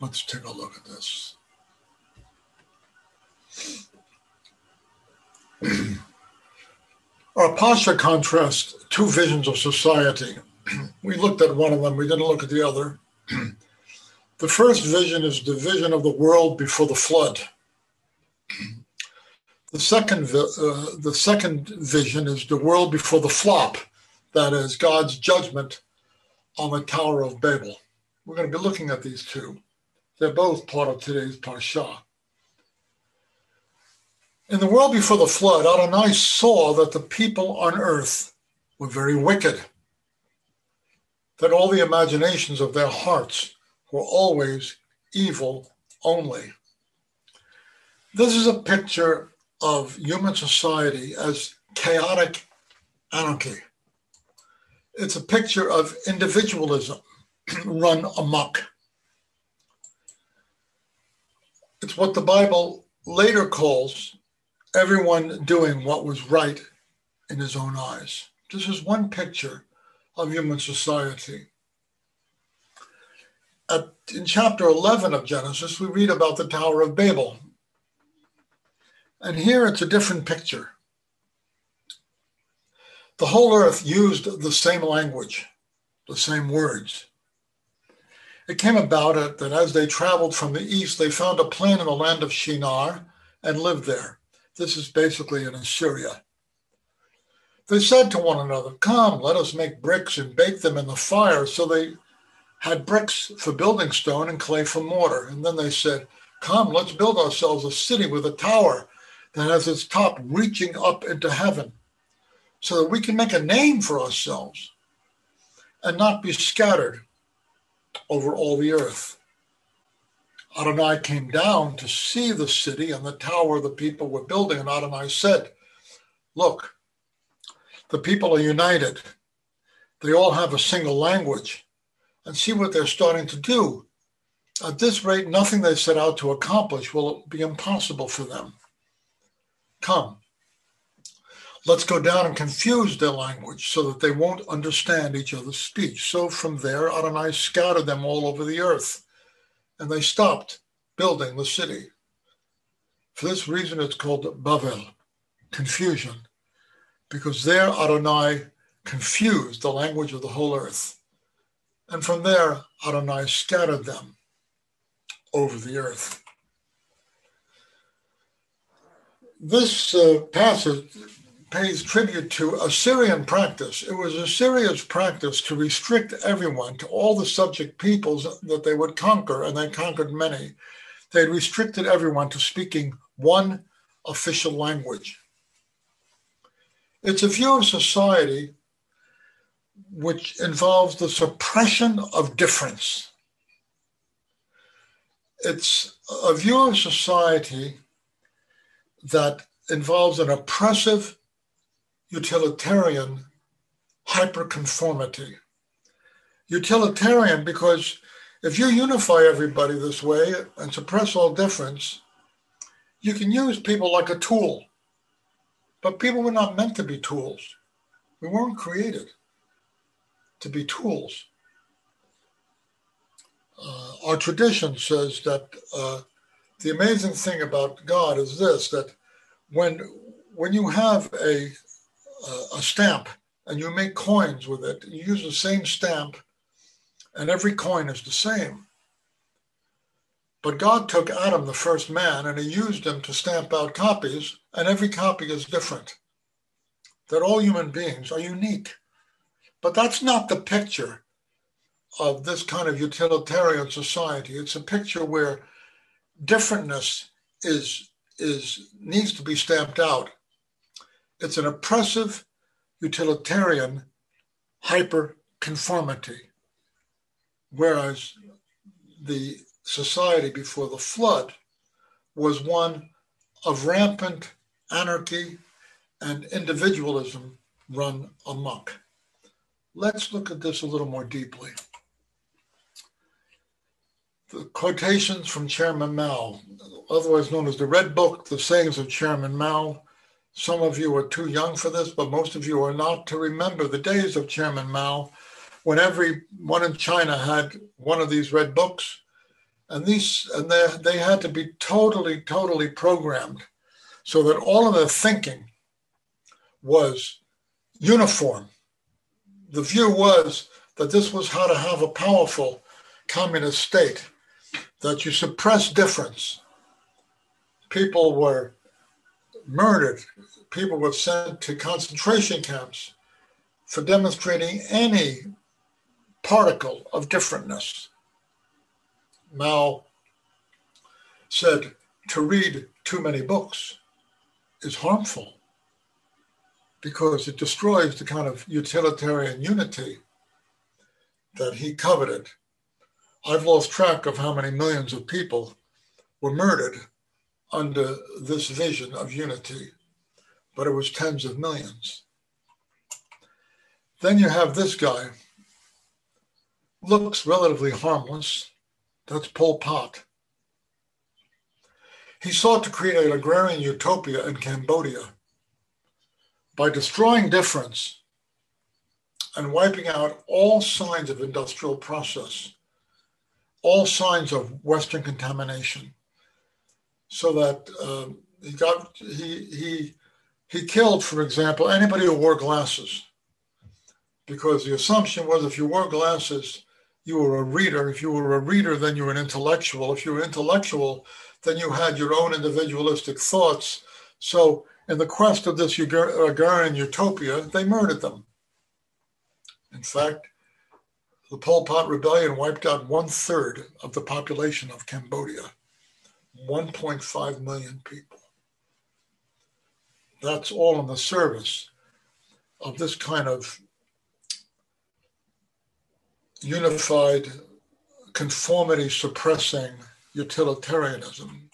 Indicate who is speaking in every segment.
Speaker 1: Let's take a look at this. Our posture contrasts two visions of society. we looked at one of them, we didn't look at the other. the first vision is the vision of the world before the flood. The second, uh, the second vision is the world before the flop, that is God's judgment on the Tower of Babel. We're going to be looking at these two. They're both part of today's Parsha. In the world before the flood, Adonai saw that the people on earth were very wicked, that all the imaginations of their hearts were always evil only. This is a picture of human society as chaotic anarchy. It's a picture of individualism run amok. It's what the Bible later calls everyone doing what was right in his own eyes. This is one picture of human society. At, in chapter 11 of Genesis, we read about the Tower of Babel. And here it's a different picture. The whole earth used the same language, the same words. It came about it that as they traveled from the east, they found a plain in the land of Shinar and lived there. This is basically in Assyria. They said to one another, Come, let us make bricks and bake them in the fire. So they had bricks for building stone and clay for mortar. And then they said, Come, let's build ourselves a city with a tower that has its top reaching up into heaven so that we can make a name for ourselves and not be scattered over all the earth. Adonai came down to see the city and the tower the people were building, and Adonai said, Look, the people are united. They all have a single language. And see what they're starting to do. At this rate, nothing they set out to accomplish will be impossible for them. Come, let's go down and confuse their language so that they won't understand each other's speech. So from there, Adonai scattered them all over the earth, and they stopped building the city. For this reason, it's called Babel, confusion, because there Adonai confused the language of the whole earth. And from there, Adonai scattered them over the earth. This uh, passage pays tribute to Assyrian practice. It was Assyria's practice to restrict everyone to all the subject peoples that they would conquer, and they conquered many. They restricted everyone to speaking one official language. It's a view of society which involves the suppression of difference. It's a view of society that involves an oppressive utilitarian hyperconformity. Utilitarian because if you unify everybody this way and suppress all difference, you can use people like a tool. But people were not meant to be tools. We weren't created to be tools. Uh, our tradition says that uh, the amazing thing about God is this: that when when you have a a stamp and you make coins with it, you use the same stamp, and every coin is the same. But God took Adam, the first man, and he used him to stamp out copies, and every copy is different. That all human beings are unique. But that's not the picture of this kind of utilitarian society. It's a picture where differentness is, is needs to be stamped out it's an oppressive, utilitarian hyperconformity. Whereas the society before the flood was one of rampant anarchy and individualism run amok. Let's look at this a little more deeply. The quotations from Chairman Mao, otherwise known as the Red Book, the sayings of Chairman Mao, some of you are too young for this, but most of you are not to remember the days of Chairman Mao when everyone in China had one of these red books And these and they, they had to be totally, totally programmed so that all of their thinking was uniform. The view was that this was how to have a powerful communist state, that you suppress difference. People were murdered, people were sent to concentration camps for demonstrating any particle of differentness. Mao said to read too many books is harmful because it destroys the kind of utilitarian unity that he coveted. I've lost track of how many millions of people were murdered under this vision of unity, but it was tens of millions. Then you have this guy, looks relatively harmless. That's Pol Pot. He sought to create an agrarian utopia in Cambodia by destroying difference and wiping out all signs of industrial process, all signs of Western contamination, so that uh, he got he he he killed, for example, anybody who wore glasses, because the assumption was if you wore glasses, you were a reader. If you were a reader, then you were an intellectual. If you were intellectual, then you had your own individualistic thoughts. So in the quest of this agrarian utopia, they murdered them. In fact, the Pol Pot rebellion wiped out one third of the population of Cambodia 1.5 million people. That's all in the service of this kind of unified, conformity suppressing utilitarianism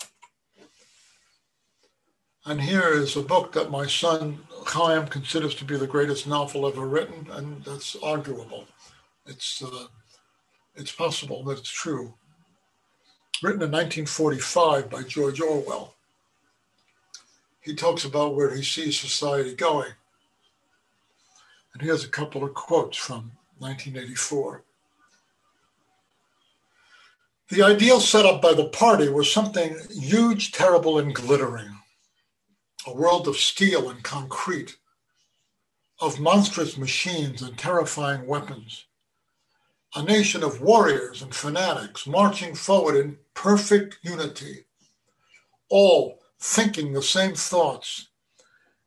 Speaker 1: and here is a book that my son Chaim considers to be the greatest novel ever written, and that's arguable. It's uh, it's possible that it's true. Written in 1945 by George Orwell. He talks about where he sees society going. And here's a couple of quotes from 1984. The ideal set up by the party was something huge, terrible, and glittering a world of steel and concrete, of monstrous machines and terrifying weapons, a nation of warriors and fanatics marching forward in perfect unity, all thinking the same thoughts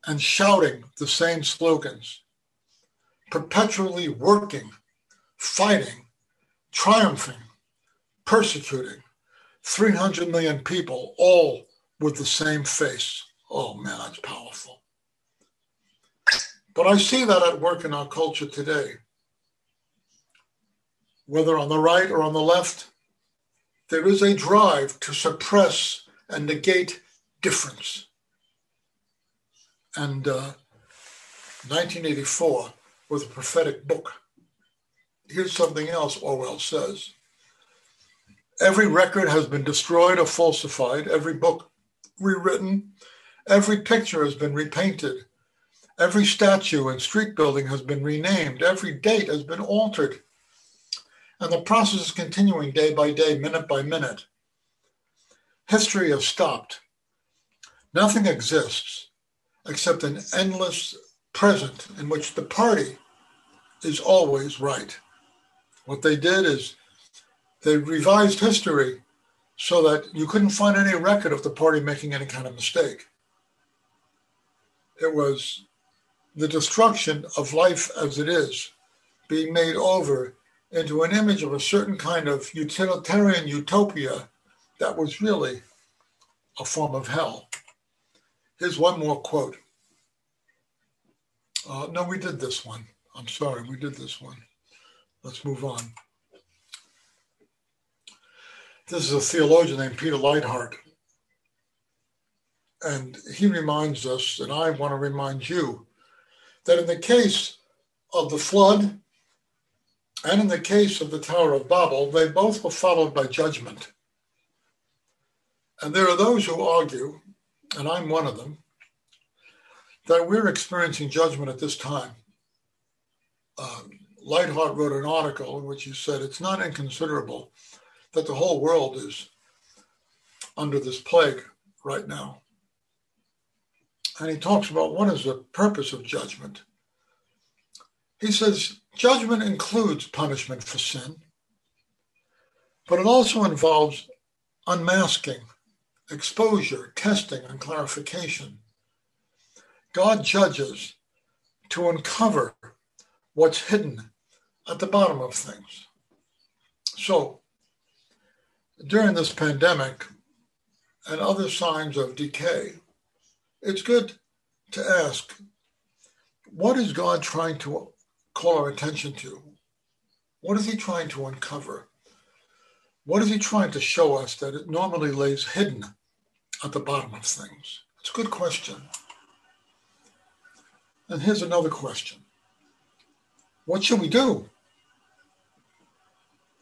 Speaker 1: and shouting the same slogans, perpetually working, fighting, triumphing, persecuting 300 million people, all with the same face. Oh man, that's powerful. But I see that at work in our culture today. Whether on the right or on the left, there is a drive to suppress and negate difference. And uh, 1984 was a prophetic book. Here's something else Orwell says Every record has been destroyed or falsified, every book rewritten, Every picture has been repainted. Every statue and street building has been renamed. Every date has been altered. And the process is continuing day by day, minute by minute. History has stopped. Nothing exists except an endless present in which the party is always right. What they did is they revised history so that you couldn't find any record of the party making any kind of mistake. It was the destruction of life as it is being made over into an image of a certain kind of utilitarian utopia that was really a form of hell. Here's one more quote. Uh, no, we did this one. I'm sorry, we did this one. Let's move on. This is a theologian named Peter Leithart. And he reminds us, and I want to remind you, that in the case of the flood and in the case of the Tower of Babel, they both were followed by judgment. And there are those who argue, and I'm one of them, that we're experiencing judgment at this time. Uh, Leithart wrote an article in which he said it's not inconsiderable that the whole world is under this plague right now. And he talks about what is the purpose of judgment. He says judgment includes punishment for sin, but it also involves unmasking, exposure, testing, and clarification. God judges to uncover what's hidden at the bottom of things. So, during this pandemic and other signs of decay, it's good to ask what is God trying to call our attention to? What is He trying to uncover? What is He trying to show us that it normally lays hidden at the bottom of things? It's a good question. And here's another question What should we do?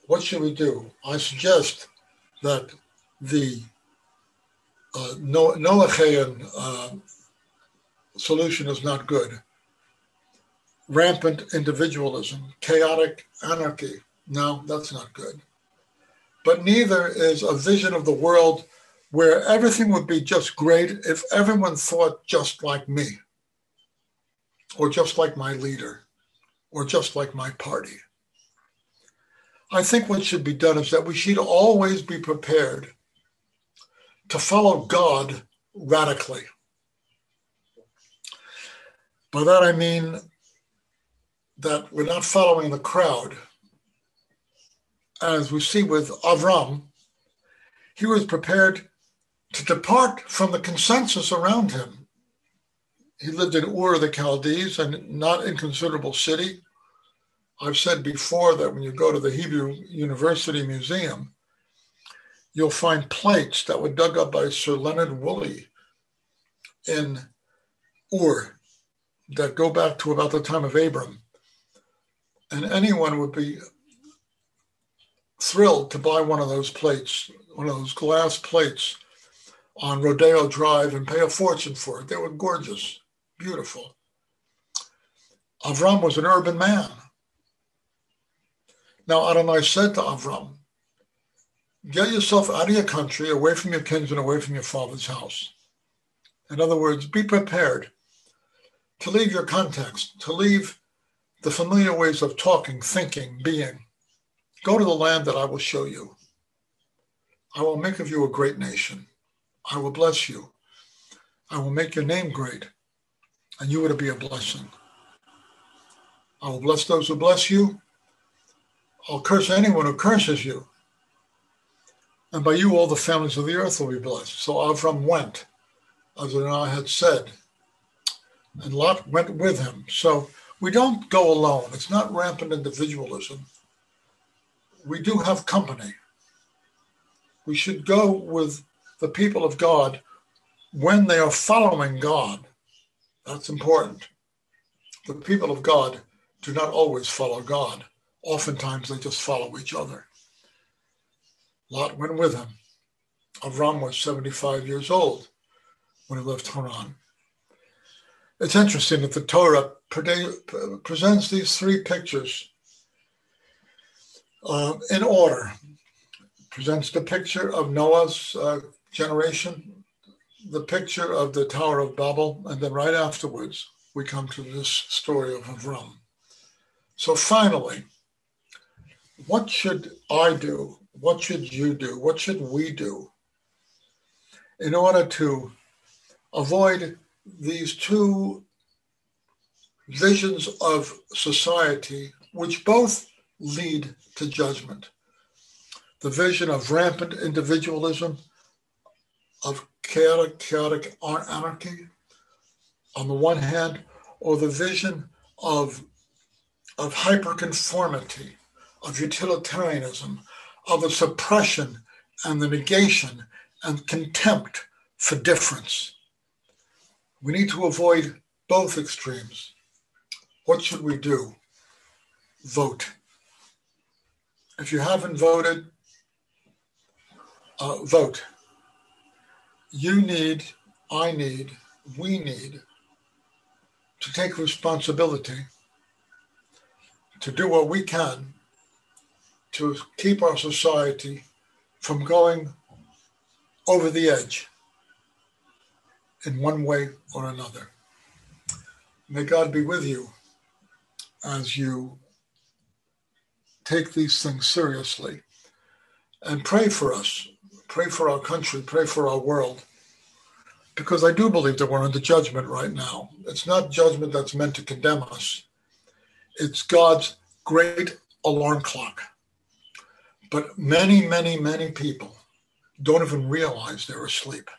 Speaker 1: What should we do? I suggest that the uh, Noachian uh, solution is not good. Rampant individualism, chaotic anarchy. No, that's not good. But neither is a vision of the world where everything would be just great if everyone thought just like me, or just like my leader, or just like my party. I think what should be done is that we should always be prepared to follow God radically. By that I mean that we're not following the crowd. As we see with Avram, he was prepared to depart from the consensus around him. He lived in Ur of the Chaldees, a not inconsiderable city. I've said before that when you go to the Hebrew University Museum, you'll find plates that were dug up by Sir Leonard Woolley in Ur that go back to about the time of Abram. And anyone would be thrilled to buy one of those plates, one of those glass plates on Rodeo Drive and pay a fortune for it. They were gorgeous, beautiful. Avram was an urban man. Now Adonai said to Avram, Get yourself out of your country, away from your kinsmen, away from your father's house. In other words, be prepared to leave your context, to leave the familiar ways of talking, thinking, being. Go to the land that I will show you. I will make of you a great nation. I will bless you. I will make your name great, and you to be a blessing. I will bless those who bless you. I'll curse anyone who curses you and by you all the families of the earth will be blessed. So Avram went, as Adonai had said, and Lot went with him. So we don't go alone. It's not rampant individualism. We do have company. We should go with the people of God when they are following God. That's important. The people of God do not always follow God. Oftentimes they just follow each other. Lot went with him. Avram was 75 years old when he left Haran. It's interesting that the Torah presents these three pictures uh, in order. Presents the picture of Noah's uh, generation, the picture of the Tower of Babel, and then right afterwards, we come to this story of Avram. So finally, what should I do what should you do? What should we do in order to avoid these two visions of society, which both lead to judgment? The vision of rampant individualism, of chaotic, anarchy on the one hand, or the vision of, of hyperconformity, of utilitarianism, of the suppression and the negation and contempt for difference. We need to avoid both extremes. What should we do? Vote. If you haven't voted, uh, vote. You need, I need, we need to take responsibility to do what we can to keep our society from going over the edge in one way or another. May God be with you as you take these things seriously and pray for us, pray for our country, pray for our world. Because I do believe that we're under judgment right now. It's not judgment that's meant to condemn us, it's God's great alarm clock. But many, many, many people don't even realize they're asleep.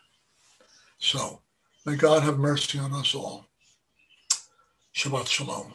Speaker 1: So may God have mercy on us all. Shabbat Shalom.